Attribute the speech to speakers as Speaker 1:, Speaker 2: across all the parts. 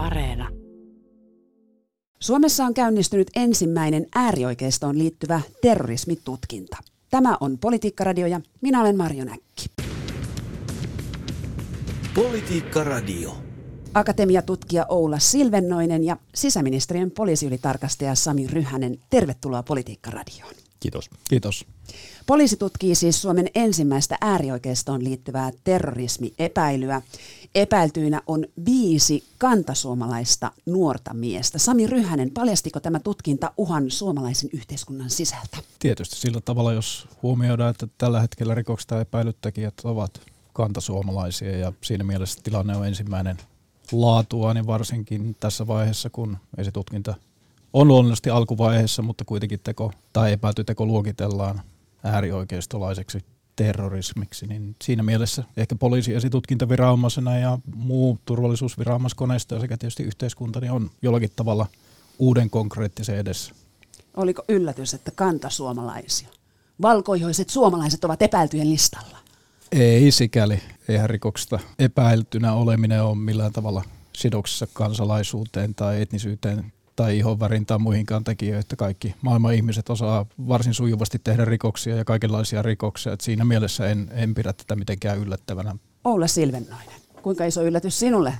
Speaker 1: Areena.
Speaker 2: Suomessa on käynnistynyt ensimmäinen äärioikeistoon liittyvä terrorismitutkinta. Tämä on Politiikkaradio ja minä olen Marjo Näkki.
Speaker 3: Politiikka Radio.
Speaker 2: Akatemiatutkija Oula Silvennoinen ja sisäministeriön poliisiylitarkastaja Sami Ryhänen. Tervetuloa Politiikkaradioon.
Speaker 4: Kiitos.
Speaker 5: Kiitos.
Speaker 2: Poliisi tutkii siis Suomen ensimmäistä äärioikeistoon liittyvää terrorismiepäilyä. Epäiltyinä on viisi kantasuomalaista nuorta miestä. Sami Ryhänen, paljastiko tämä tutkinta uhan suomalaisen yhteiskunnan sisältä?
Speaker 5: Tietysti sillä tavalla, jos huomioidaan, että tällä hetkellä rikoksista epäilyt tekijät ovat kantasuomalaisia ja siinä mielessä tilanne on ensimmäinen laatua, niin varsinkin tässä vaiheessa, kun esitutkinta on luonnollisesti alkuvaiheessa, mutta kuitenkin teko tai epäilty teko luokitellaan äärioikeistolaiseksi terrorismiksi, niin siinä mielessä ehkä poliisi esitutkintaviranomaisena ja muu turvallisuusviranomaiskoneisto sekä tietysti yhteiskunta niin on jollakin tavalla uuden konkreettisen edessä.
Speaker 2: Oliko yllätys, että kantasuomalaisia, valkoihoiset suomalaiset ovat epäiltyjen listalla?
Speaker 5: Ei sikäli. Eihän rikoksesta epäiltynä oleminen ole millään tavalla sidoksissa kansalaisuuteen tai etnisyyteen tai ihonvärin tai muihinkaan tekijöihin, että kaikki maailman ihmiset osaa varsin sujuvasti tehdä rikoksia ja kaikenlaisia rikoksia. Että siinä mielessä en, en pidä tätä mitenkään yllättävänä.
Speaker 2: Oula Silvennoinen, kuinka iso yllätys sinulle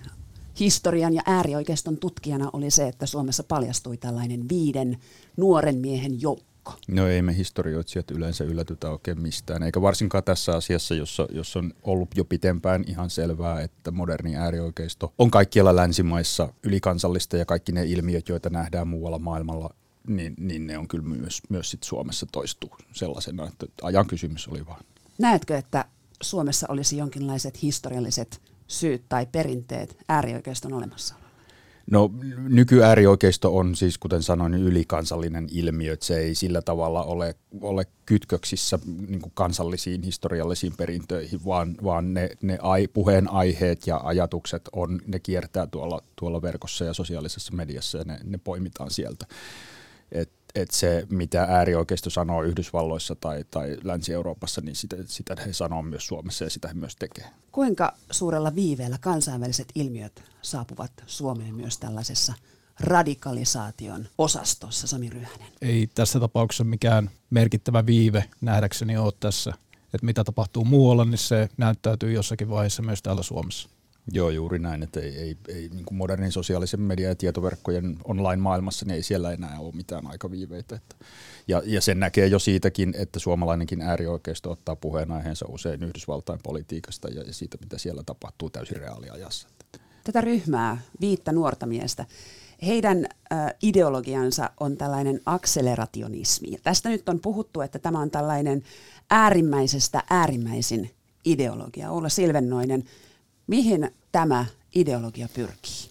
Speaker 2: historian ja äärioikeiston tutkijana oli se, että Suomessa paljastui tällainen viiden nuoren miehen joukko?
Speaker 4: No ei me historioitsijat yleensä yllätytä oikein mistään, eikä varsinkaan tässä asiassa, jossa, jossa on ollut jo pitempään ihan selvää, että moderni äärioikeisto on kaikkialla länsimaissa ylikansallista ja kaikki ne ilmiöt, joita nähdään muualla maailmalla, niin, niin ne on kyllä myös, myös sit Suomessa toistuu sellaisena, että ajan kysymys oli vaan.
Speaker 2: Näetkö, että Suomessa olisi jonkinlaiset historialliset syyt tai perinteet äärioikeiston olemassa?
Speaker 4: No nykyäärioikeisto on siis, kuten sanoin, ylikansallinen ilmiö, että se ei sillä tavalla ole, ole kytköksissä niin kansallisiin historiallisiin perintöihin, vaan, vaan ne, ne ai, puheen aiheet ja ajatukset on, ne kiertää tuolla, tuolla verkossa ja sosiaalisessa mediassa ja ne, ne poimitaan sieltä. Et että se, mitä äärioikeisto sanoo Yhdysvalloissa tai, tai Länsi-Euroopassa, niin sitä, sitä he sanoo myös Suomessa ja sitä he myös tekee.
Speaker 2: Kuinka suurella viiveellä kansainväliset ilmiöt saapuvat Suomeen myös tällaisessa radikalisaation osastossa, Sami Ryhänen?
Speaker 5: Ei tässä tapauksessa mikään merkittävä viive nähdäkseni ole tässä. Että mitä tapahtuu muualla, niin se näyttäytyy jossakin vaiheessa myös täällä Suomessa.
Speaker 4: Joo, juuri näin, että ei, ei, ei niin kuin modernin sosiaalisen median ja tietoverkkojen online-maailmassa, niin ei siellä enää ole mitään aikaviiveitä. Että, ja, ja sen näkee jo siitäkin, että suomalainenkin äärioikeisto ottaa puheenaiheensa usein Yhdysvaltain politiikasta ja, ja siitä, mitä siellä tapahtuu täysin reaaliajassa.
Speaker 2: Tätä ryhmää, viittä nuorta miestä, heidän äh, ideologiansa on tällainen akselerationismi. Tästä nyt on puhuttu, että tämä on tällainen äärimmäisestä äärimmäisin ideologia. Olla Silvennoinen, mihin tämä ideologia pyrkii?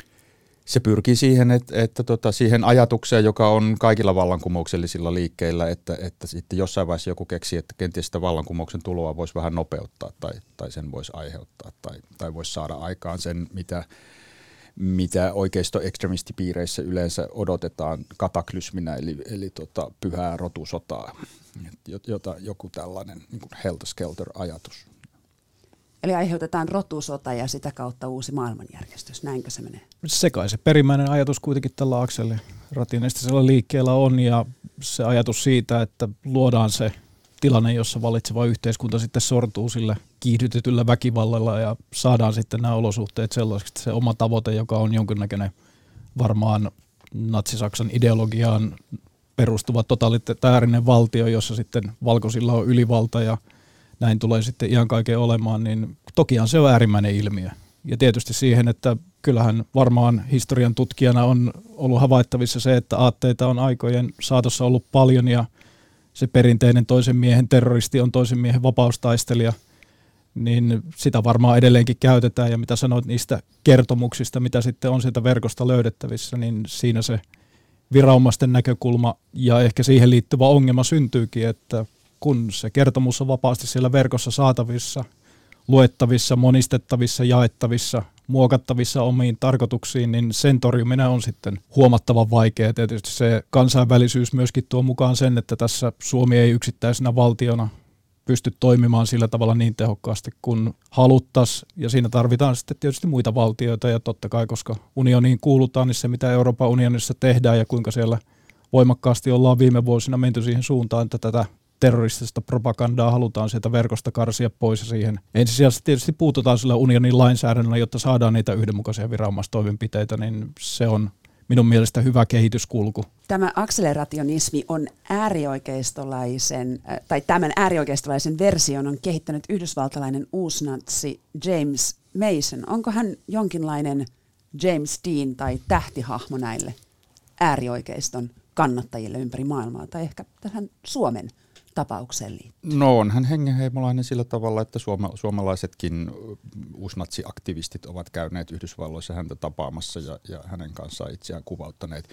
Speaker 4: Se pyrkii siihen, että, että tota, siihen ajatukseen, joka on kaikilla vallankumouksellisilla liikkeillä, että, että sitten jossain vaiheessa joku keksii, että kenties sitä vallankumouksen tuloa voisi vähän nopeuttaa tai, tai sen voisi aiheuttaa tai, tai voisi saada aikaan sen, mitä, mitä oikeisto-ekstremistipiireissä yleensä odotetaan kataklysminä, eli, eli tota, pyhää rotusotaa, jota joku tällainen niin helter-skelter-ajatus
Speaker 2: Eli aiheutetaan rotusota ja sitä kautta uusi maailmanjärjestys. Näinkö se menee?
Speaker 5: Se kai se perimmäinen ajatus kuitenkin tällä Akseli rationalistisella liikkeellä on ja se ajatus siitä, että luodaan se tilanne, jossa valitseva yhteiskunta sitten sortuu sillä kiihdytetyllä väkivallalla ja saadaan sitten nämä olosuhteet sellaiseksi, se oma tavoite, joka on jonkinnäköinen varmaan natsisaksan ideologiaan perustuva totalitaarinen valtio, jossa sitten valkoisilla on ylivalta ja näin tulee sitten ihan kaiken olemaan, niin tokihan se on äärimmäinen ilmiö. Ja tietysti siihen, että kyllähän varmaan historian tutkijana on ollut havaittavissa se, että aatteita on aikojen saatossa ollut paljon ja se perinteinen toisen miehen terroristi on toisen miehen vapaustaistelija, niin sitä varmaan edelleenkin käytetään ja mitä sanoit niistä kertomuksista, mitä sitten on sieltä verkosta löydettävissä, niin siinä se viranomaisten näkökulma ja ehkä siihen liittyvä ongelma syntyykin, että kun se kertomus on vapaasti siellä verkossa saatavissa, luettavissa, monistettavissa, jaettavissa, muokattavissa omiin tarkoituksiin, niin sen torjuminen on sitten huomattavan vaikeaa. Tietysti se kansainvälisyys myöskin tuo mukaan sen, että tässä Suomi ei yksittäisenä valtiona pysty toimimaan sillä tavalla niin tehokkaasti kuin haluttaisiin. Ja siinä tarvitaan sitten tietysti muita valtioita ja totta kai, koska unioniin kuulutaan, niin se mitä Euroopan unionissa tehdään ja kuinka siellä voimakkaasti ollaan viime vuosina menty siihen suuntaan, että tätä terroristista propagandaa halutaan sieltä verkosta karsia pois ja siihen ensisijaisesti tietysti puututaan sillä unionin lainsäädännöllä, jotta saadaan niitä yhdenmukaisia viranomaistoimenpiteitä, niin se on minun mielestä hyvä kehityskulku.
Speaker 2: Tämä akselerationismi on äärioikeistolaisen, äh, tai tämän äärioikeistolaisen version on kehittänyt yhdysvaltalainen uusnatsi James Mason. Onko hän jonkinlainen James Dean tai tähtihahmo näille äärioikeiston kannattajille ympäri maailmaa, tai ehkä tähän Suomen tapaukseen liittyen?
Speaker 4: No on hän hengenheimolainen sillä tavalla, että suoma, suomalaisetkin uusnatsiaktivistit ovat käyneet Yhdysvalloissa häntä tapaamassa ja, ja hänen kanssaan itseään kuvauttaneet.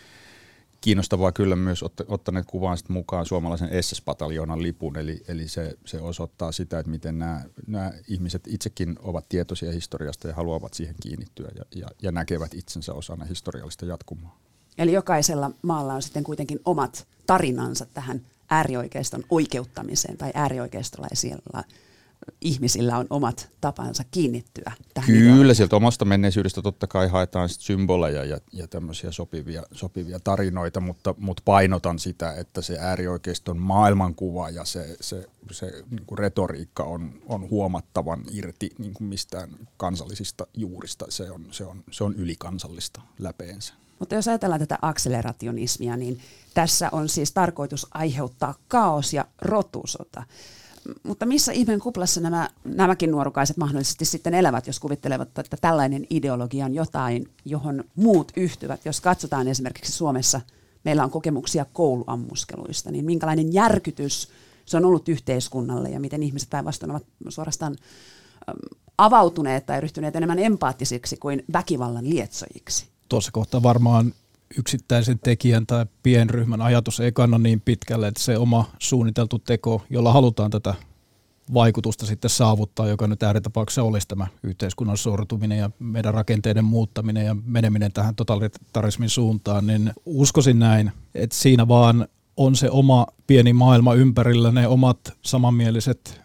Speaker 4: Kiinnostavaa kyllä myös ottaneet kuvaan sit mukaan suomalaisen SS-pataljoonan lipun, eli, eli se, se osoittaa sitä, että miten nämä, nämä ihmiset itsekin ovat tietoisia historiasta ja haluavat siihen kiinnittyä ja, ja, ja näkevät itsensä osana historiallista jatkumoa.
Speaker 2: Eli jokaisella maalla on sitten kuitenkin omat tarinansa tähän äärioikeiston oikeuttamiseen tai äärioikeistolaisilla ihmisillä on omat tapansa kiinnittyä tähän
Speaker 4: Kyllä, ideaan. sieltä omasta menneisyydestä totta kai haetaan sit symboleja ja, ja tämmöisiä sopivia, sopivia tarinoita, mutta, mutta painotan sitä, että se äärioikeiston maailmankuva ja se, se, se niin kuin retoriikka on, on huomattavan irti niin kuin mistään kansallisista juurista. Se on, se on, se on ylikansallista läpeensä.
Speaker 2: Mutta jos ajatellaan tätä akselerationismia, niin tässä on siis tarkoitus aiheuttaa kaos ja rotusota. Mutta missä ihmeen kuplassa nämä, nämäkin nuorukaiset mahdollisesti sitten elävät, jos kuvittelevat, että tällainen ideologia on jotain, johon muut yhtyvät. Jos katsotaan esimerkiksi Suomessa, meillä on kokemuksia kouluammuskeluista, niin minkälainen järkytys se on ollut yhteiskunnalle ja miten ihmiset päinvastoin ovat suorastaan avautuneet tai ryhtyneet enemmän empaattisiksi kuin väkivallan lietsojiksi
Speaker 5: tuossa kohtaa varmaan yksittäisen tekijän tai pienryhmän ajatus ei kanna niin pitkälle, että se oma suunniteltu teko, jolla halutaan tätä vaikutusta sitten saavuttaa, joka nyt ääritapauksessa olisi tämä yhteiskunnan sortuminen ja meidän rakenteiden muuttaminen ja meneminen tähän totalitarismin suuntaan, niin uskoisin näin, että siinä vaan on se oma pieni maailma ympärillä, ne omat samanmieliset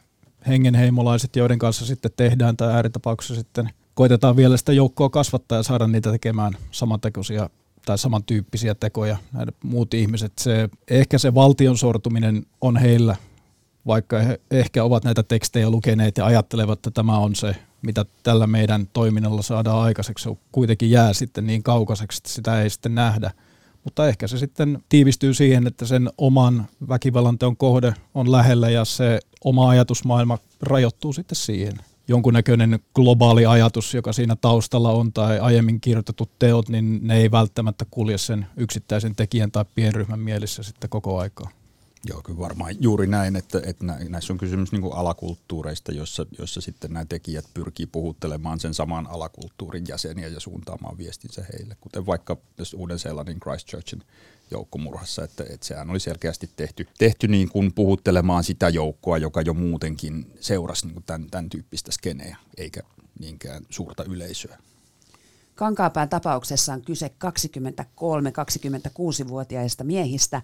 Speaker 5: hengenheimolaiset, joiden kanssa sitten tehdään tai ääritapauksessa sitten – koitetaan vielä sitä joukkoa kasvattaa ja saada niitä tekemään samantekoisia tai samantyyppisiä tekoja, näiden muut ihmiset. Se, ehkä se valtion sortuminen on heillä, vaikka he ehkä ovat näitä tekstejä lukeneet ja ajattelevat, että tämä on se, mitä tällä meidän toiminnalla saadaan aikaiseksi, se kuitenkin jää sitten niin kaukaiseksi, että sitä ei sitten nähdä. Mutta ehkä se sitten tiivistyy siihen, että sen oman väkivallan teon kohde on lähellä ja se oma ajatusmaailma rajoittuu sitten siihen jonkunnäköinen globaali ajatus, joka siinä taustalla on, tai aiemmin kirjoitetut teot, niin ne ei välttämättä kulje sen yksittäisen tekijän tai pienryhmän mielessä sitten koko aikaa.
Speaker 4: Joo, kyllä varmaan juuri näin, että, että näissä on kysymys niin alakulttuureista, jossa, jossa sitten nämä tekijät pyrkii puhuttelemaan sen saman alakulttuurin jäseniä ja suuntaamaan viestinsä heille, kuten vaikka Uuden-Seelannin Christchurchin joukkomurhassa, että, että sehän oli selkeästi tehty, tehty niin kuin puhuttelemaan sitä joukkoa, joka jo muutenkin seurasi niin kuin tämän, tämän tyyppistä skeneä, eikä niinkään suurta yleisöä.
Speaker 2: Kankaapään tapauksessa on kyse 23-26-vuotiaista miehistä, äh,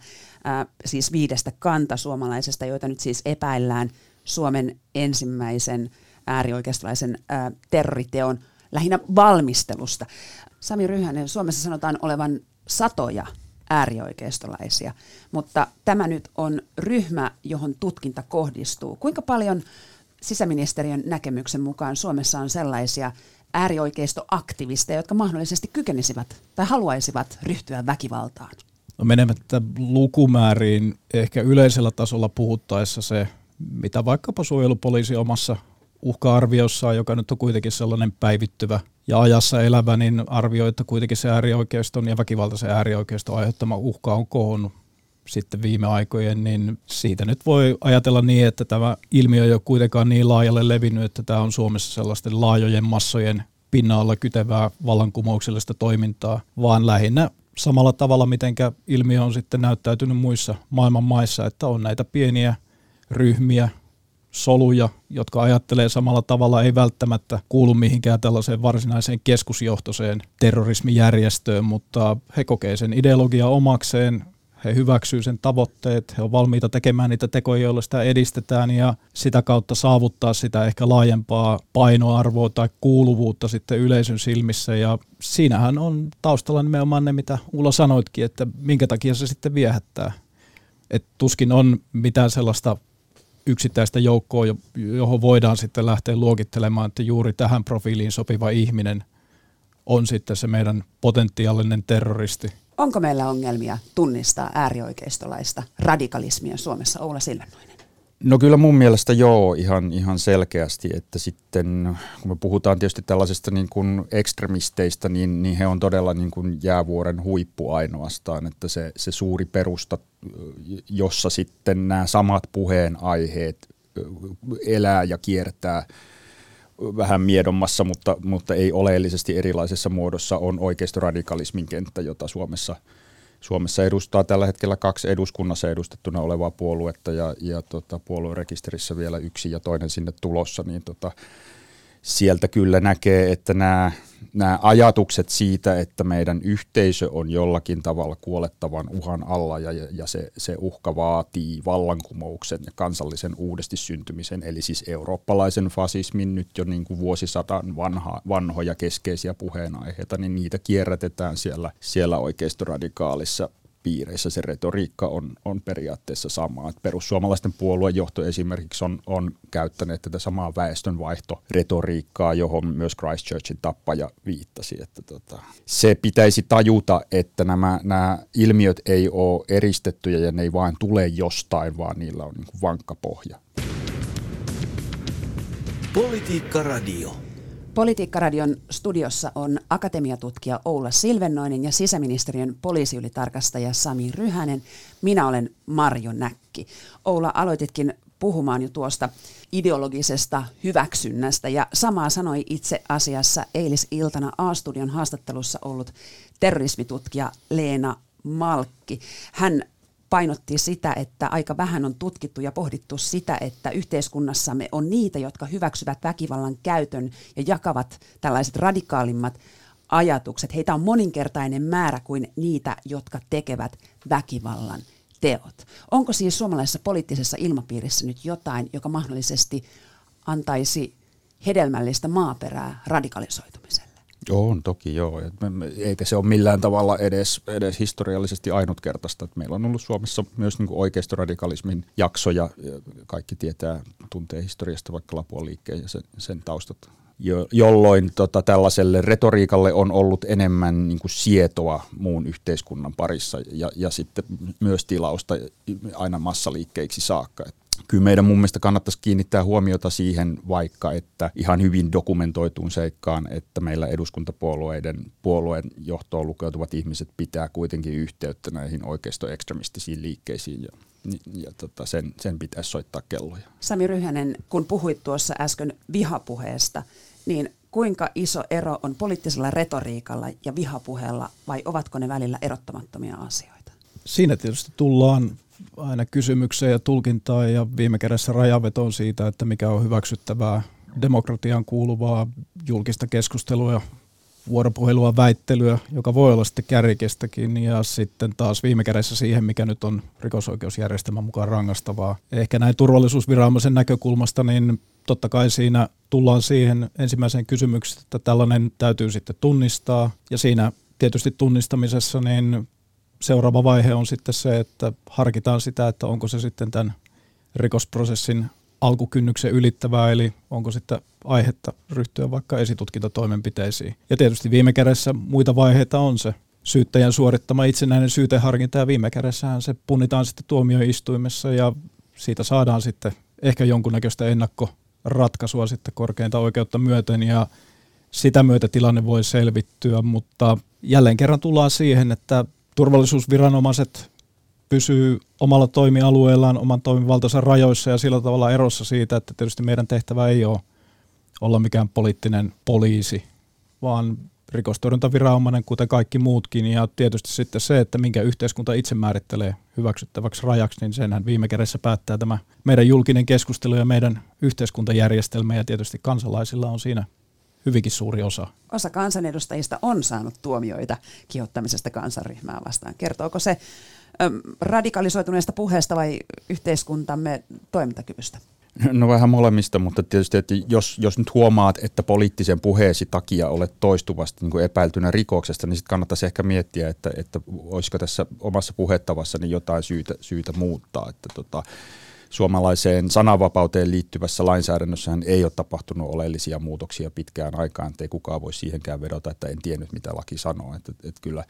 Speaker 2: siis viidestä kantasuomalaisesta, joita nyt siis epäillään Suomen ensimmäisen äärioikeistolaisen äh, terroriteon lähinnä valmistelusta. Sami Ryhänen, Suomessa sanotaan olevan satoja äärioikeistolaisia, mutta tämä nyt on ryhmä, johon tutkinta kohdistuu. Kuinka paljon sisäministeriön näkemyksen mukaan Suomessa on sellaisia äärioikeistoaktivisteja, jotka mahdollisesti kykenisivät tai haluaisivat ryhtyä väkivaltaan?
Speaker 5: No menemättä lukumääriin ehkä yleisellä tasolla puhuttaessa se, mitä vaikkapa suojelupoliisi omassa uhka-arviossaan, joka nyt on kuitenkin sellainen päivittyvä ja ajassa elävä, niin arvioi, että kuitenkin se äärioikeiston ja väkivaltaisen äärioikeiston aiheuttama uhka on kohonnut sitten viime aikojen, niin siitä nyt voi ajatella niin, että tämä ilmiö ei ole kuitenkaan niin laajalle levinnyt, että tämä on Suomessa sellaisten laajojen massojen pinnalla kytevää vallankumouksellista toimintaa, vaan lähinnä samalla tavalla, miten ilmiö on sitten näyttäytynyt muissa maailman maissa, että on näitä pieniä ryhmiä, soluja, jotka ajattelee samalla tavalla, ei välttämättä kuulu mihinkään tällaiseen varsinaiseen keskusjohtoiseen terrorismijärjestöön, mutta he kokee sen ideologia omakseen, he hyväksyvät sen tavoitteet, he on valmiita tekemään niitä tekoja, joilla sitä edistetään ja sitä kautta saavuttaa sitä ehkä laajempaa painoarvoa tai kuuluvuutta sitten yleisön silmissä ja siinähän on taustalla nimenomaan ne, mitä Ulla sanoitkin, että minkä takia se sitten viehättää. Et tuskin on mitään sellaista yksittäistä joukkoa, johon voidaan sitten lähteä luokittelemaan, että juuri tähän profiiliin sopiva ihminen on sitten se meidän potentiaalinen terroristi.
Speaker 2: Onko meillä ongelmia tunnistaa äärioikeistolaista radikalismia Suomessa, Oula Silvennoinen?
Speaker 4: No kyllä mun mielestä joo, ihan, ihan selkeästi, että sitten kun me puhutaan tietysti tällaisesta niin kuin ekstremisteistä, niin, niin he on todella niin kuin jäävuoren huippu ainoastaan, että se, se suuri perusta, jossa sitten nämä samat puheenaiheet elää ja kiertää vähän miedommassa, mutta, mutta ei oleellisesti erilaisessa muodossa on oikeistoradikalismin kenttä, jota Suomessa, Suomessa edustaa tällä hetkellä kaksi eduskunnassa edustettuna olevaa puoluetta ja, ja tota, puoluerekisterissä vielä yksi ja toinen sinne tulossa, niin tota, sieltä kyllä näkee, että nämä, nämä ajatukset siitä, että meidän yhteisö on jollakin tavalla kuolettavan uhan alla ja, ja se, se uhka vaatii vallankumouksen ja kansallisen uudesti syntymisen, eli siis eurooppalaisen fasismin nyt jo niin kuin vuosisadan vanha, vanhoja keskeisiä puheenaiheita, niin niitä kierrätetään siellä, siellä oikeistoradikaalissa piireissä se retoriikka on, on periaatteessa sama. Että perussuomalaisten puoluejohto esimerkiksi on, on käyttänyt tätä samaa väestönvaihtoretoriikkaa, johon myös Christchurchin tappaja viittasi. Että tota, se pitäisi tajuta, että nämä, nämä ilmiöt ei ole eristettyjä ja ne ei vain tule jostain, vaan niillä on niin vankka pohja.
Speaker 3: Politiikka Radio.
Speaker 2: Politiikkaradion studiossa on akatemiatutkija Oula Silvennoinen ja sisäministeriön poliisiylitarkastaja Sami Ryhänen. Minä olen Marjo Näkki. Oula, aloititkin puhumaan jo tuosta ideologisesta hyväksynnästä ja samaa sanoi itse asiassa eilisiltana A-studion haastattelussa ollut terrorismitutkija Leena Malkki. Hän painotti sitä, että aika vähän on tutkittu ja pohdittu sitä, että yhteiskunnassamme on niitä, jotka hyväksyvät väkivallan käytön ja jakavat tällaiset radikaalimmat ajatukset. Heitä on moninkertainen määrä kuin niitä, jotka tekevät väkivallan teot. Onko siis suomalaisessa poliittisessa ilmapiirissä nyt jotain, joka mahdollisesti antaisi hedelmällistä maaperää radikalisoitumiselle?
Speaker 4: On toki joo, eikä se ole millään tavalla edes, edes historiallisesti ainutkertaista. Meillä on ollut Suomessa myös niin kuin oikeistoradikalismin jaksoja, kaikki tietää, tuntee historiasta vaikka Lapuan liikkeen ja sen, sen taustat jo, jolloin tota, tällaiselle retoriikalle on ollut enemmän niin kuin sietoa muun yhteiskunnan parissa ja, ja sitten myös tilausta aina massaliikkeiksi saakka. Et kyllä meidän mun mielestä kannattaisi kiinnittää huomiota siihen vaikka, että ihan hyvin dokumentoituun seikkaan, että meillä eduskuntapuolueiden puolueen johtoon lukeutuvat ihmiset pitää kuitenkin yhteyttä näihin oikeistoekstremistisiin liikkeisiin ja ja tota, sen, sen pitäisi soittaa kelloja.
Speaker 2: Sami Ryhänen, kun puhuit tuossa äsken vihapuheesta, niin kuinka iso ero on poliittisella retoriikalla ja vihapuheella vai ovatko ne välillä erottamattomia asioita?
Speaker 5: Siinä tietysti tullaan aina kysymykseen ja tulkintaan ja viime kädessä rajavetoon siitä, että mikä on hyväksyttävää demokratian kuuluvaa julkista keskustelua ja vuoropuhelua, väittelyä, joka voi olla sitten kärjikestäkin ja sitten taas viime kädessä siihen, mikä nyt on rikosoikeusjärjestelmän mukaan rangastavaa. Ehkä näin turvallisuusviranomaisen näkökulmasta, niin totta kai siinä tullaan siihen ensimmäiseen kysymykseen, että tällainen täytyy sitten tunnistaa ja siinä tietysti tunnistamisessa niin seuraava vaihe on sitten se, että harkitaan sitä, että onko se sitten tämän rikosprosessin alkukynnyksen ylittävää, eli onko sitten aihetta ryhtyä vaikka esitutkintatoimenpiteisiin. Ja tietysti viime kädessä muita vaiheita on se syyttäjän suorittama itsenäinen syyteharkinta, ja viime kädessähän se punnitaan sitten tuomioistuimessa, ja siitä saadaan sitten ehkä jonkunnäköistä ennakkoratkaisua sitten korkeinta oikeutta myöten, ja sitä myötä tilanne voi selvittyä, mutta jälleen kerran tullaan siihen, että turvallisuusviranomaiset pysyy omalla toimialueellaan oman toimivaltansa rajoissa ja sillä tavalla erossa siitä, että tietysti meidän tehtävä ei ole olla mikään poliittinen poliisi, vaan rikostorjuntaviranomainen, kuten kaikki muutkin. Ja tietysti sitten se, että minkä yhteiskunta itse määrittelee hyväksyttäväksi rajaksi, niin senhän viime kädessä päättää tämä meidän julkinen keskustelu ja meidän yhteiskuntajärjestelmä. Ja tietysti kansalaisilla on siinä hyvinkin suuri osa.
Speaker 2: Osa kansanedustajista on saanut tuomioita kiihottamisesta kansanryhmää vastaan. Kertooko se radikalisoituneesta puheesta vai yhteiskuntamme toimintakyvystä?
Speaker 4: No vähän molemmista, mutta tietysti, että jos, jos nyt huomaat, että poliittisen puheesi takia olet toistuvasti niin kuin epäiltynä rikoksesta, niin sitten kannattaisi ehkä miettiä, että, että olisiko tässä omassa puhettavassani jotain syytä, syytä muuttaa. Että tota, suomalaiseen sananvapauteen liittyvässä lainsäädännössähän ei ole tapahtunut oleellisia muutoksia pitkään aikaan, ettei kukaan voi siihenkään vedota, että en tiennyt mitä laki sanoo. Että, että kyllä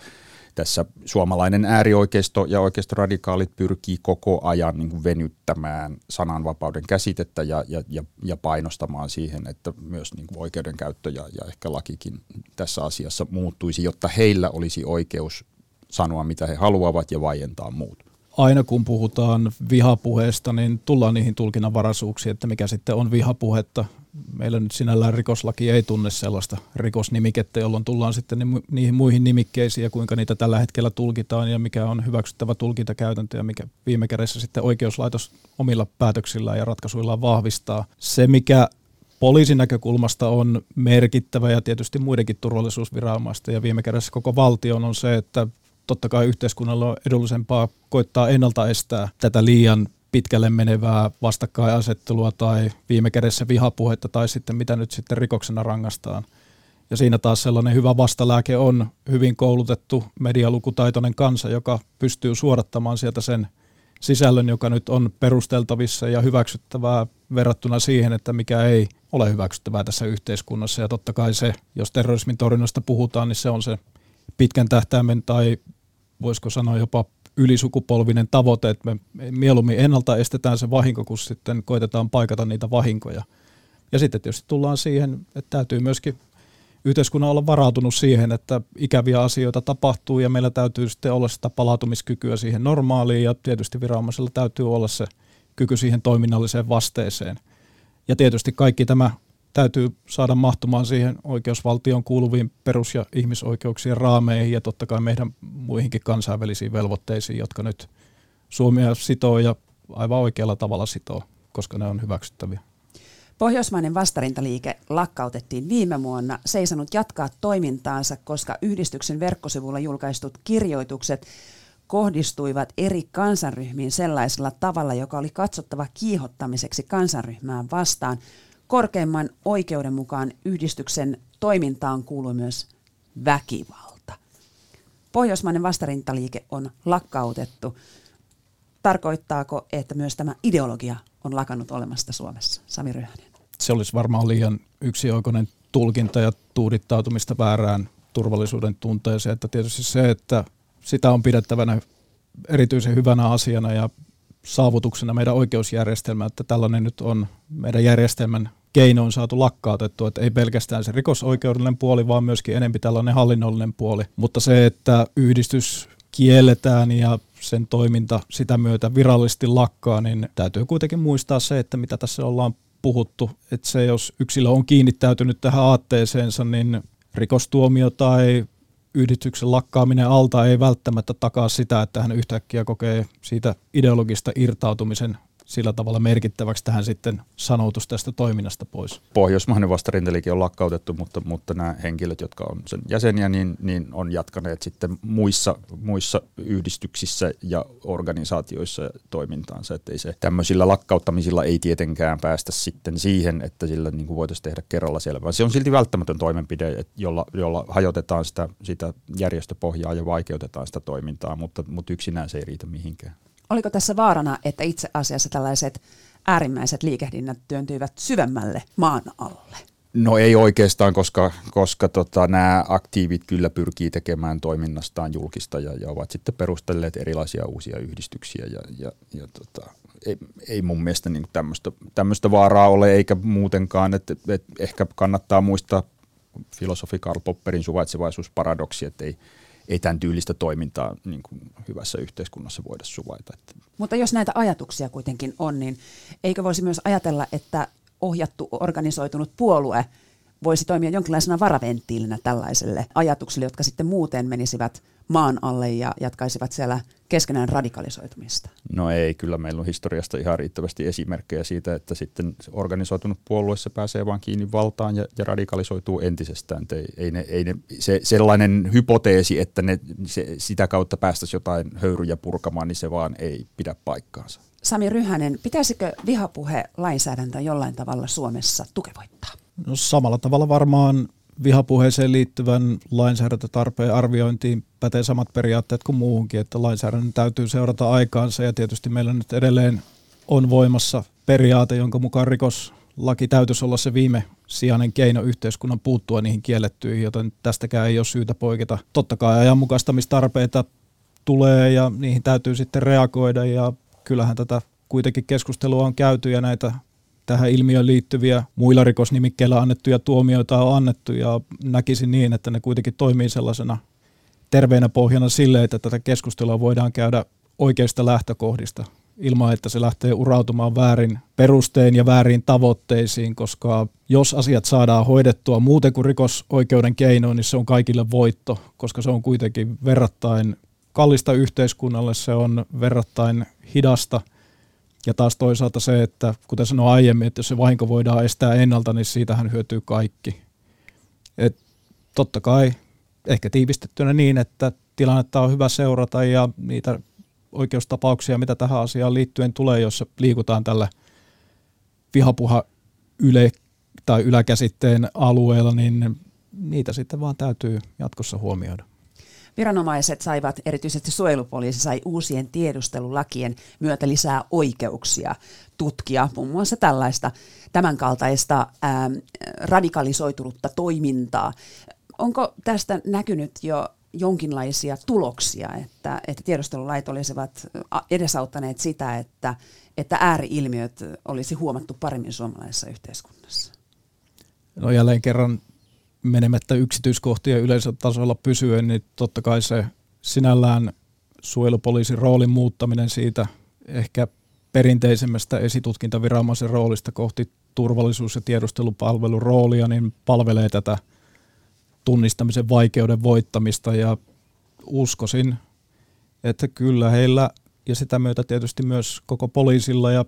Speaker 4: tässä suomalainen äärioikeisto ja oikeistoradikaalit pyrkii koko ajan niin kuin venyttämään sananvapauden käsitettä ja, ja, ja, ja painostamaan siihen, että myös niin kuin oikeudenkäyttö ja, ja ehkä lakikin tässä asiassa muuttuisi, jotta heillä olisi oikeus sanoa mitä he haluavat ja vaientaa muut
Speaker 5: aina kun puhutaan vihapuheesta, niin tullaan niihin tulkinnanvaraisuuksiin, että mikä sitten on vihapuhetta. Meillä nyt sinällään rikoslaki ei tunne sellaista rikosnimikettä, jolloin tullaan sitten niihin muihin nimikkeisiin ja kuinka niitä tällä hetkellä tulkitaan ja mikä on hyväksyttävä tulkintakäytäntö ja mikä viime kädessä sitten oikeuslaitos omilla päätöksillään ja ratkaisuillaan vahvistaa. Se, mikä poliisin näkökulmasta on merkittävä ja tietysti muidenkin turvallisuusviranomaisten ja viime kädessä koko valtion on se, että totta kai yhteiskunnalla on edullisempaa koittaa ennalta estää tätä liian pitkälle menevää vastakkainasettelua tai viime kädessä vihapuhetta tai sitten mitä nyt sitten rikoksena rangaistaan. Ja siinä taas sellainen hyvä vastalääke on hyvin koulutettu medialukutaitoinen kansa, joka pystyy suodattamaan sieltä sen sisällön, joka nyt on perusteltavissa ja hyväksyttävää verrattuna siihen, että mikä ei ole hyväksyttävää tässä yhteiskunnassa. Ja totta kai se, jos terrorismin torjunnasta puhutaan, niin se on se pitkän tähtäimen tai voisiko sanoa jopa ylisukupolvinen tavoite, että me mieluummin ennalta estetään se vahinko, kun sitten koitetaan paikata niitä vahinkoja. Ja sitten tietysti tullaan siihen, että täytyy myöskin yhteiskunnan olla varautunut siihen, että ikäviä asioita tapahtuu ja meillä täytyy sitten olla sitä palautumiskykyä siihen normaaliin ja tietysti viranomaisilla täytyy olla se kyky siihen toiminnalliseen vasteeseen. Ja tietysti kaikki tämä täytyy saada mahtumaan siihen oikeusvaltion kuuluviin perus- ja ihmisoikeuksien raameihin ja totta kai meidän muihinkin kansainvälisiin velvoitteisiin, jotka nyt Suomea sitoo ja aivan oikealla tavalla sitoo, koska ne on hyväksyttäviä.
Speaker 2: Pohjoismainen vastarintaliike lakkautettiin viime vuonna. Se ei saanut jatkaa toimintaansa, koska yhdistyksen verkkosivulla julkaistut kirjoitukset kohdistuivat eri kansanryhmiin sellaisella tavalla, joka oli katsottava kiihottamiseksi kansanryhmään vastaan – korkeimman oikeuden mukaan yhdistyksen toimintaan kuuluu myös väkivalta. Pohjoismainen vastarintaliike on lakkautettu. Tarkoittaako, että myös tämä ideologia on lakannut olemasta Suomessa? Sami Ryhänen.
Speaker 5: Se olisi varmaan liian yksioikoinen tulkinta ja tuudittautumista väärään turvallisuuden tunteeseen. Että tietysti se, että sitä on pidettävänä erityisen hyvänä asiana ja saavutuksena meidän oikeusjärjestelmä, että tällainen nyt on meidän järjestelmän keinoin saatu lakkautettu, että ei pelkästään se rikosoikeudellinen puoli, vaan myöskin enempi tällainen hallinnollinen puoli. Mutta se, että yhdistys kielletään ja sen toiminta sitä myötä virallisesti lakkaa, niin täytyy kuitenkin muistaa se, että mitä tässä ollaan puhuttu, että se jos yksilö on kiinnittäytynyt tähän aatteeseensa, niin rikostuomio tai yhdistyksen lakkaaminen alta ei välttämättä takaa sitä, että hän yhtäkkiä kokee siitä ideologista irtautumisen sillä tavalla merkittäväksi tähän sitten sanotus tästä toiminnasta pois?
Speaker 4: Pohjoismainen vastarinteliike on lakkautettu, mutta, mutta nämä henkilöt, jotka on sen jäseniä, niin, niin on jatkaneet sitten muissa, muissa yhdistyksissä ja organisaatioissa toimintaansa. Että ei se tämmöisillä lakkauttamisilla ei tietenkään päästä sitten siihen, että sillä niin kuin voitaisiin tehdä kerralla selvää. Se on silti välttämätön toimenpide, jolla, jolla hajotetaan sitä, sitä järjestöpohjaa ja vaikeutetaan sitä toimintaa, mutta, mutta yksinään se ei riitä mihinkään.
Speaker 2: Oliko tässä vaarana, että itse asiassa tällaiset äärimmäiset liikehdinnät työntyivät syvemmälle maan alle?
Speaker 4: No ei oikeastaan, koska, koska tota, nämä aktiivit kyllä pyrkii tekemään toiminnastaan julkista ja, ja ovat sitten perustelleet erilaisia uusia yhdistyksiä ja, ja, ja tota, ei, ei mun mielestä niin tämmöistä vaaraa ole eikä muutenkaan, että et ehkä kannattaa muistaa filosofi Karl Popperin suvaitsevaisuusparadoksi, että ei, ei tämän tyylistä toimintaa niin kuin hyvässä yhteiskunnassa voida suvaita.
Speaker 2: Mutta jos näitä ajatuksia kuitenkin on, niin eikö voisi myös ajatella, että ohjattu organisoitunut puolue voisi toimia jonkinlaisena varaventtiilinä tällaiselle ajatukselle, jotka sitten muuten menisivät maan alle ja jatkaisivat siellä keskenään radikalisoitumista?
Speaker 4: No ei, kyllä meillä on historiasta ihan riittävästi esimerkkejä siitä, että sitten organisoitunut puolueessa pääsee vaan kiinni valtaan ja, ja radikalisoituu entisestään. Ei, ei ne, ei ne, se, sellainen hypoteesi, että ne, se, sitä kautta päästäisiin jotain höyryjä purkamaan, niin se vaan ei pidä paikkaansa.
Speaker 2: Sami Ryhänen, pitäisikö vihapuhe lainsäädäntö jollain tavalla Suomessa tukevoittaa?
Speaker 5: No samalla tavalla varmaan vihapuheeseen liittyvän lainsäädäntötarpeen arviointiin pätee samat periaatteet kuin muuhunkin, että lainsäädännön täytyy seurata aikaansa ja tietysti meillä nyt edelleen on voimassa periaate, jonka mukaan rikoslaki täytyisi olla se viime sijainen keino yhteiskunnan puuttua niihin kiellettyihin, joten tästäkään ei ole syytä poiketa. Totta kai ajanmukaistamistarpeita tulee ja niihin täytyy sitten reagoida ja kyllähän tätä kuitenkin keskustelua on käyty ja näitä tähän ilmiöön liittyviä muilla rikosnimikkeillä annettuja tuomioita on annettu ja näkisin niin, että ne kuitenkin toimii sellaisena terveenä pohjana sille, että tätä keskustelua voidaan käydä oikeista lähtökohdista ilman, että se lähtee urautumaan väärin perustein ja väärin tavoitteisiin, koska jos asiat saadaan hoidettua muuten kuin rikosoikeuden keinoin, niin se on kaikille voitto, koska se on kuitenkin verrattain kallista yhteiskunnalle, se on verrattain hidasta – ja taas toisaalta se, että kuten sanoin aiemmin, että jos se vahinko voidaan estää ennalta, niin siitähän hyötyy kaikki. Et totta kai ehkä tiivistettynä niin, että tilannetta on hyvä seurata ja niitä oikeustapauksia, mitä tähän asiaan liittyen tulee, jossa liikutaan tällä vihapuha yle tai yläkäsitteen alueella, niin niitä sitten vaan täytyy jatkossa huomioida.
Speaker 2: Viranomaiset saivat, erityisesti suojelupoliisi sai uusien tiedustelulakien myötä lisää oikeuksia tutkia muun muassa tällaista tämänkaltaista ää, radikalisoitunutta toimintaa. Onko tästä näkynyt jo jonkinlaisia tuloksia, että, että tiedustelulait olisivat edesauttaneet sitä, että, että ääriilmiöt olisi huomattu paremmin suomalaisessa yhteiskunnassa?
Speaker 5: No jälleen kerran menemättä yksityiskohtia yleisötasolla pysyen, niin totta kai se sinällään suojelupoliisin roolin muuttaminen siitä ehkä perinteisemmästä esitutkintaviranomaisen roolista kohti turvallisuus- ja tiedustelupalvelun roolia, niin palvelee tätä tunnistamisen vaikeuden voittamista ja uskoisin, että kyllä heillä ja sitä myötä tietysti myös koko poliisilla ja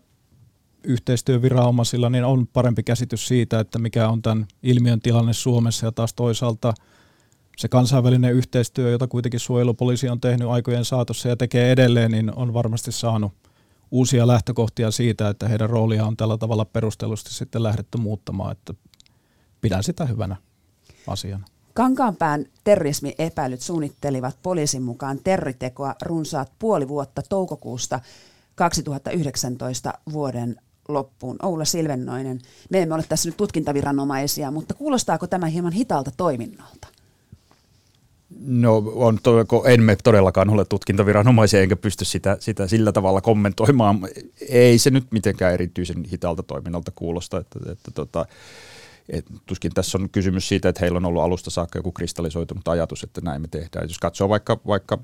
Speaker 5: yhteistyöviranomaisilla niin on parempi käsitys siitä, että mikä on tämän ilmiön tilanne Suomessa ja taas toisaalta se kansainvälinen yhteistyö, jota kuitenkin suojelupoliisi on tehnyt aikojen saatossa ja tekee edelleen, niin on varmasti saanut uusia lähtökohtia siitä, että heidän roolia on tällä tavalla perustellusti sitten lähdetty muuttamaan, että pidän sitä hyvänä asiana.
Speaker 2: Kankaanpään terrorismiepäilyt suunnittelivat poliisin mukaan terroritekoa runsaat puoli vuotta toukokuusta 2019 vuoden loppuun. Oula Silvennoinen, me emme ole tässä nyt tutkintaviranomaisia, mutta kuulostaako tämä hieman hitaalta toiminnalta?
Speaker 4: No on, en me todellakaan ole tutkintaviranomaisia, enkä pysty sitä, sitä sillä tavalla kommentoimaan. Ei se nyt mitenkään erityisen hitaalta toiminnalta kuulosta. Että, että tota, et tuskin tässä on kysymys siitä, että heillä on ollut alusta saakka joku kristallisoitunut ajatus, että näin me tehdään. Jos katsoo vaikka, vaikka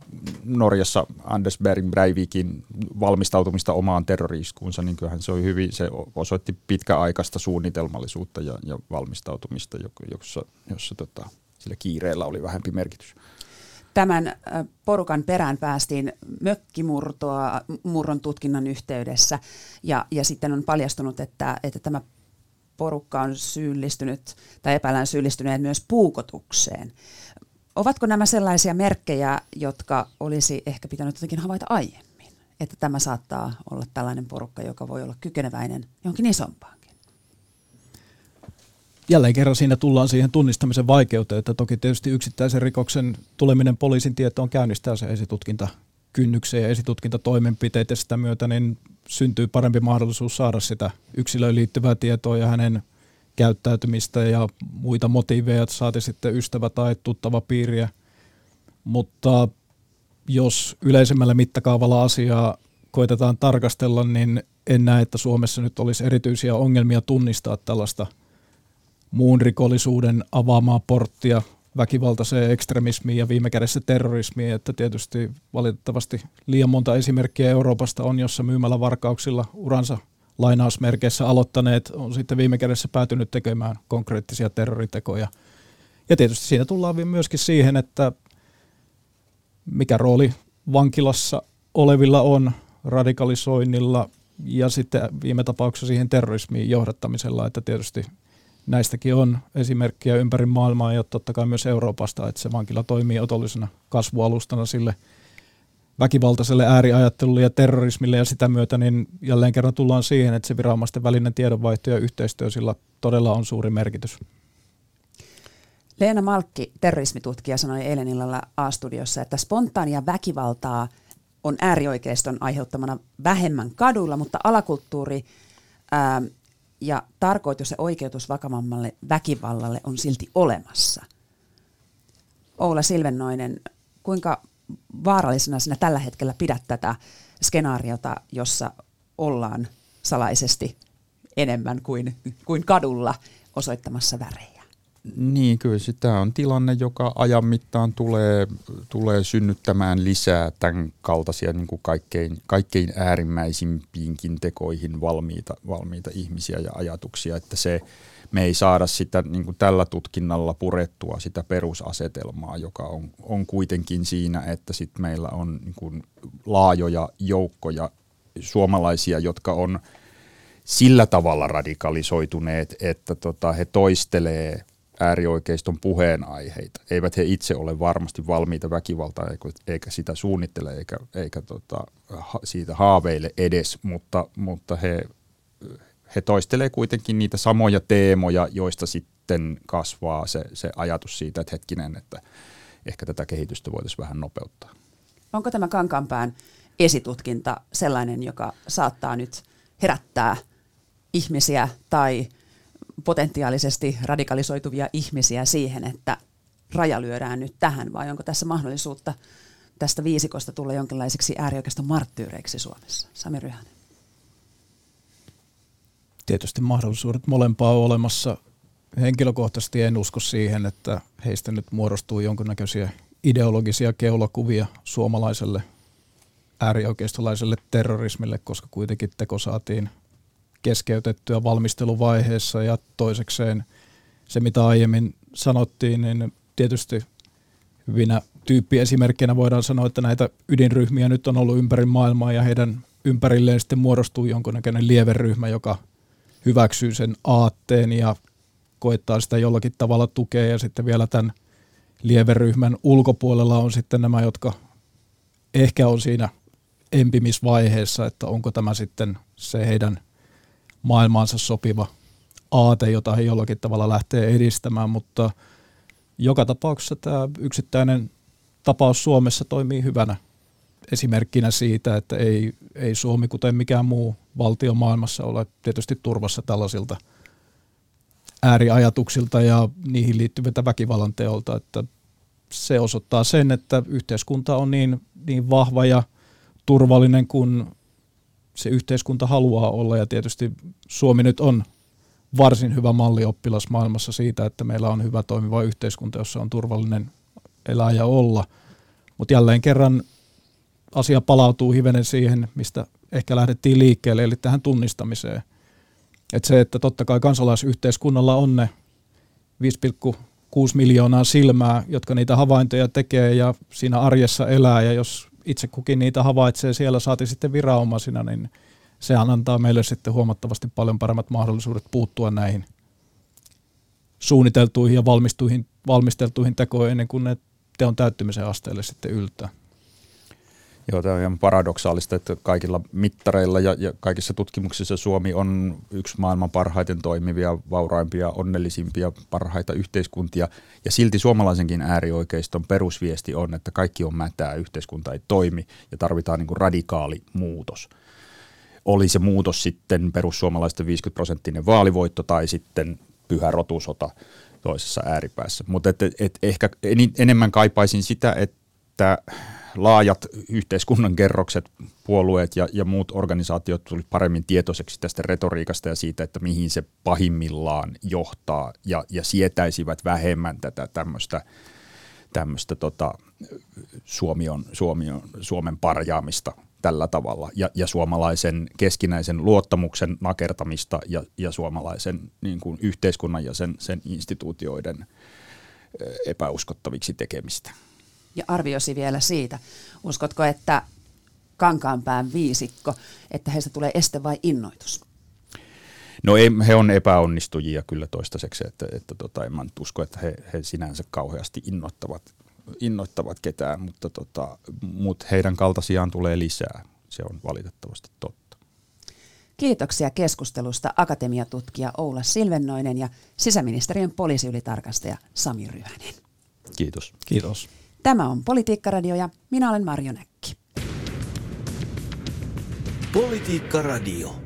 Speaker 4: Norjassa Anders Behring Breivikin valmistautumista omaan terroriskuunsa, niin kyllähän se, oli hyvin, se osoitti pitkäaikaista suunnitelmallisuutta ja, ja valmistautumista, jossa, jossa tota, sillä kiireellä oli vähempi merkitys
Speaker 2: tämän porukan perään päästiin mökkimurtoa murron tutkinnan yhteydessä ja, ja sitten on paljastunut, että, että tämä porukka on syyllistynyt tai epäillään syyllistyneet myös puukotukseen. Ovatko nämä sellaisia merkkejä, jotka olisi ehkä pitänyt jotenkin havaita aiemmin? Että tämä saattaa olla tällainen porukka, joka voi olla kykeneväinen johonkin isompaankin?
Speaker 5: Jälleen kerran siinä tullaan siihen tunnistamisen vaikeuteen, että toki tietysti yksittäisen rikoksen tuleminen poliisin tietoon käynnistää se esitutkinta kynnyksen ja esitutkintatoimenpiteitä ja sitä myötä niin syntyy parempi mahdollisuus saada sitä yksilöön liittyvää tietoa ja hänen käyttäytymistä ja muita motiiveja, saati sitten ystävä tai tuttava piiriä. Mutta jos yleisemmällä mittakaavalla asiaa koitetaan tarkastella, niin en näe, että Suomessa nyt olisi erityisiä ongelmia tunnistaa tällaista muun rikollisuuden avaamaa porttia väkivaltaiseen ekstremismiin ja viime kädessä terrorismiin, että tietysti valitettavasti liian monta esimerkkiä Euroopasta on, jossa myymällä varkauksilla uransa lainausmerkeissä aloittaneet on sitten viime kädessä päätynyt tekemään konkreettisia terroritekoja. Ja tietysti siinä tullaan myöskin siihen, että mikä rooli vankilassa olevilla on radikalisoinnilla ja sitten viime tapauksessa siihen terrorismiin johdattamisella, että tietysti näistäkin on esimerkkejä ympäri maailmaa ja totta kai myös Euroopasta, että se vankila toimii otollisena kasvualustana sille väkivaltaiselle ääriajattelulle ja terrorismille ja sitä myötä niin jälleen kerran tullaan siihen, että se viranomaisten välinen tiedonvaihto ja yhteistyö sillä todella on suuri merkitys.
Speaker 2: Leena Malkki, terrorismitutkija, sanoi eilen illalla A-studiossa, että spontaania väkivaltaa on äärioikeiston aiheuttamana vähemmän kaduilla, mutta alakulttuuri ää, ja tarkoitus ja oikeutus vakavammalle väkivallalle on silti olemassa. Oula Silvennoinen, kuinka vaarallisena sinä tällä hetkellä pidät tätä skenaariota, jossa ollaan salaisesti enemmän kuin, kuin kadulla osoittamassa värejä?
Speaker 4: Niin, kyllä sitä on tilanne, joka ajan mittaan tulee, tulee synnyttämään lisää tämän kaltaisia niin kuin kaikkein, kaikkein äärimmäisimpiinkin tekoihin valmiita, valmiita ihmisiä ja ajatuksia, että se, me ei saada sitä niin kuin tällä tutkinnalla purettua sitä perusasetelmaa, joka on, on kuitenkin siinä, että sit meillä on niin kuin laajoja joukkoja suomalaisia, jotka on sillä tavalla radikalisoituneet, että tota, he toistelee äärioikeiston puheenaiheita. Eivät he itse ole varmasti valmiita väkivaltaa eikä sitä suunnittele eikä, eikä tota, siitä haaveile edes, mutta, mutta he, he toistelee kuitenkin niitä samoja teemoja, joista sitten kasvaa se, se ajatus siitä, että hetkinen, että ehkä tätä kehitystä voitaisiin vähän nopeuttaa.
Speaker 2: Onko tämä Kankaanpään esitutkinta sellainen, joka saattaa nyt herättää ihmisiä tai potentiaalisesti radikalisoituvia ihmisiä siihen, että raja lyödään nyt tähän, vai onko tässä mahdollisuutta tästä viisikosta tulla jonkinlaiseksi äärioikeiston marttyyreiksi Suomessa? Sami Ryhänen.
Speaker 5: Tietysti mahdollisuudet molempaa on olemassa. Henkilökohtaisesti en usko siihen, että heistä nyt muodostuu jonkinnäköisiä ideologisia keulakuvia suomalaiselle äärioikeistolaiselle terrorismille, koska kuitenkin teko saatiin keskeytettyä valmisteluvaiheessa ja toisekseen se, mitä aiemmin sanottiin, niin tietysti hyvinä tyyppiesimerkkeinä voidaan sanoa, että näitä ydinryhmiä nyt on ollut ympäri maailmaa ja heidän ympärilleen sitten muodostuu jonkunnäköinen lieveryhmä, joka hyväksyy sen aatteen ja koettaa sitä jollakin tavalla tukea. Ja sitten vielä tämän lieveryhmän ulkopuolella on sitten nämä, jotka ehkä on siinä empimisvaiheessa, että onko tämä sitten se heidän maailmaansa sopiva aate, jota he jollakin tavalla lähtee edistämään, mutta joka tapauksessa tämä yksittäinen tapaus Suomessa toimii hyvänä esimerkkinä siitä, että ei, ei Suomi, kuten mikään muu valtio maailmassa, ole tietysti turvassa tällaisilta ääriajatuksilta ja niihin liittyviltä väkivallan teolta, että se osoittaa sen, että yhteiskunta on niin, niin vahva ja turvallinen kuin se yhteiskunta haluaa olla ja tietysti Suomi nyt on varsin hyvä mallioppilas maailmassa siitä, että meillä on hyvä toimiva yhteiskunta, jossa on turvallinen elää ja olla. Mutta jälleen kerran asia palautuu hivenen siihen, mistä ehkä lähdettiin liikkeelle, eli tähän tunnistamiseen. Et se, että totta kai kansalaisyhteiskunnalla on ne 5,6 miljoonaa silmää, jotka niitä havaintoja tekee ja siinä arjessa elää, ja jos itse kukin niitä havaitsee siellä, saati sitten viranomaisina, niin sehän antaa meille sitten huomattavasti paljon paremmat mahdollisuudet puuttua näihin suunniteltuihin ja valmisteltuihin tekoihin ennen kuin ne teon täyttymisen asteelle sitten yltää.
Speaker 4: Joo, tämä on ihan paradoksaalista, että kaikilla mittareilla ja, ja kaikissa tutkimuksissa Suomi on yksi maailman parhaiten toimivia, vauraimpia, onnellisimpia, parhaita yhteiskuntia. Ja silti suomalaisenkin äärioikeiston perusviesti on, että kaikki on mätää, yhteiskunta ei toimi ja tarvitaan niin kuin radikaali muutos. Oli se muutos sitten perussuomalaisten 50 prosenttinen vaalivoitto tai sitten pyhä rotusota toisessa ääripäässä. Mutta et, et ehkä enemmän kaipaisin sitä, että laajat yhteiskunnan kerrokset, puolueet ja, ja muut organisaatiot tuli paremmin tietoiseksi tästä retoriikasta ja siitä, että mihin se pahimmillaan johtaa ja, ja sietäisivät vähemmän tätä tämmöistä tämmöistä tota, Suomi on, Suomi on, Suomen parjaamista tällä tavalla ja, ja suomalaisen keskinäisen luottamuksen nakertamista ja, ja suomalaisen niin kuin yhteiskunnan ja sen, sen instituutioiden epäuskottaviksi tekemistä.
Speaker 2: Ja arviosi vielä siitä, uskotko, että Kankaanpään viisikko, että heistä tulee este vai innoitus?
Speaker 4: No ei, he on epäonnistujia kyllä toistaiseksi, että, että tota, en mä nyt usko, että he, he sinänsä kauheasti innoittavat, innoittavat ketään, mutta tota, mut heidän kaltaisiaan tulee lisää. Se on valitettavasti totta.
Speaker 2: Kiitoksia keskustelusta akatemiatutkija Oula Silvennoinen ja sisäministeriön poliisiylitarkastaja Sami Ryhänen.
Speaker 4: Kiitos.
Speaker 5: Kiitos.
Speaker 2: Tämä on Politiikkaradio ja minä olen Marjo Näkki.
Speaker 3: Politiikka Radio.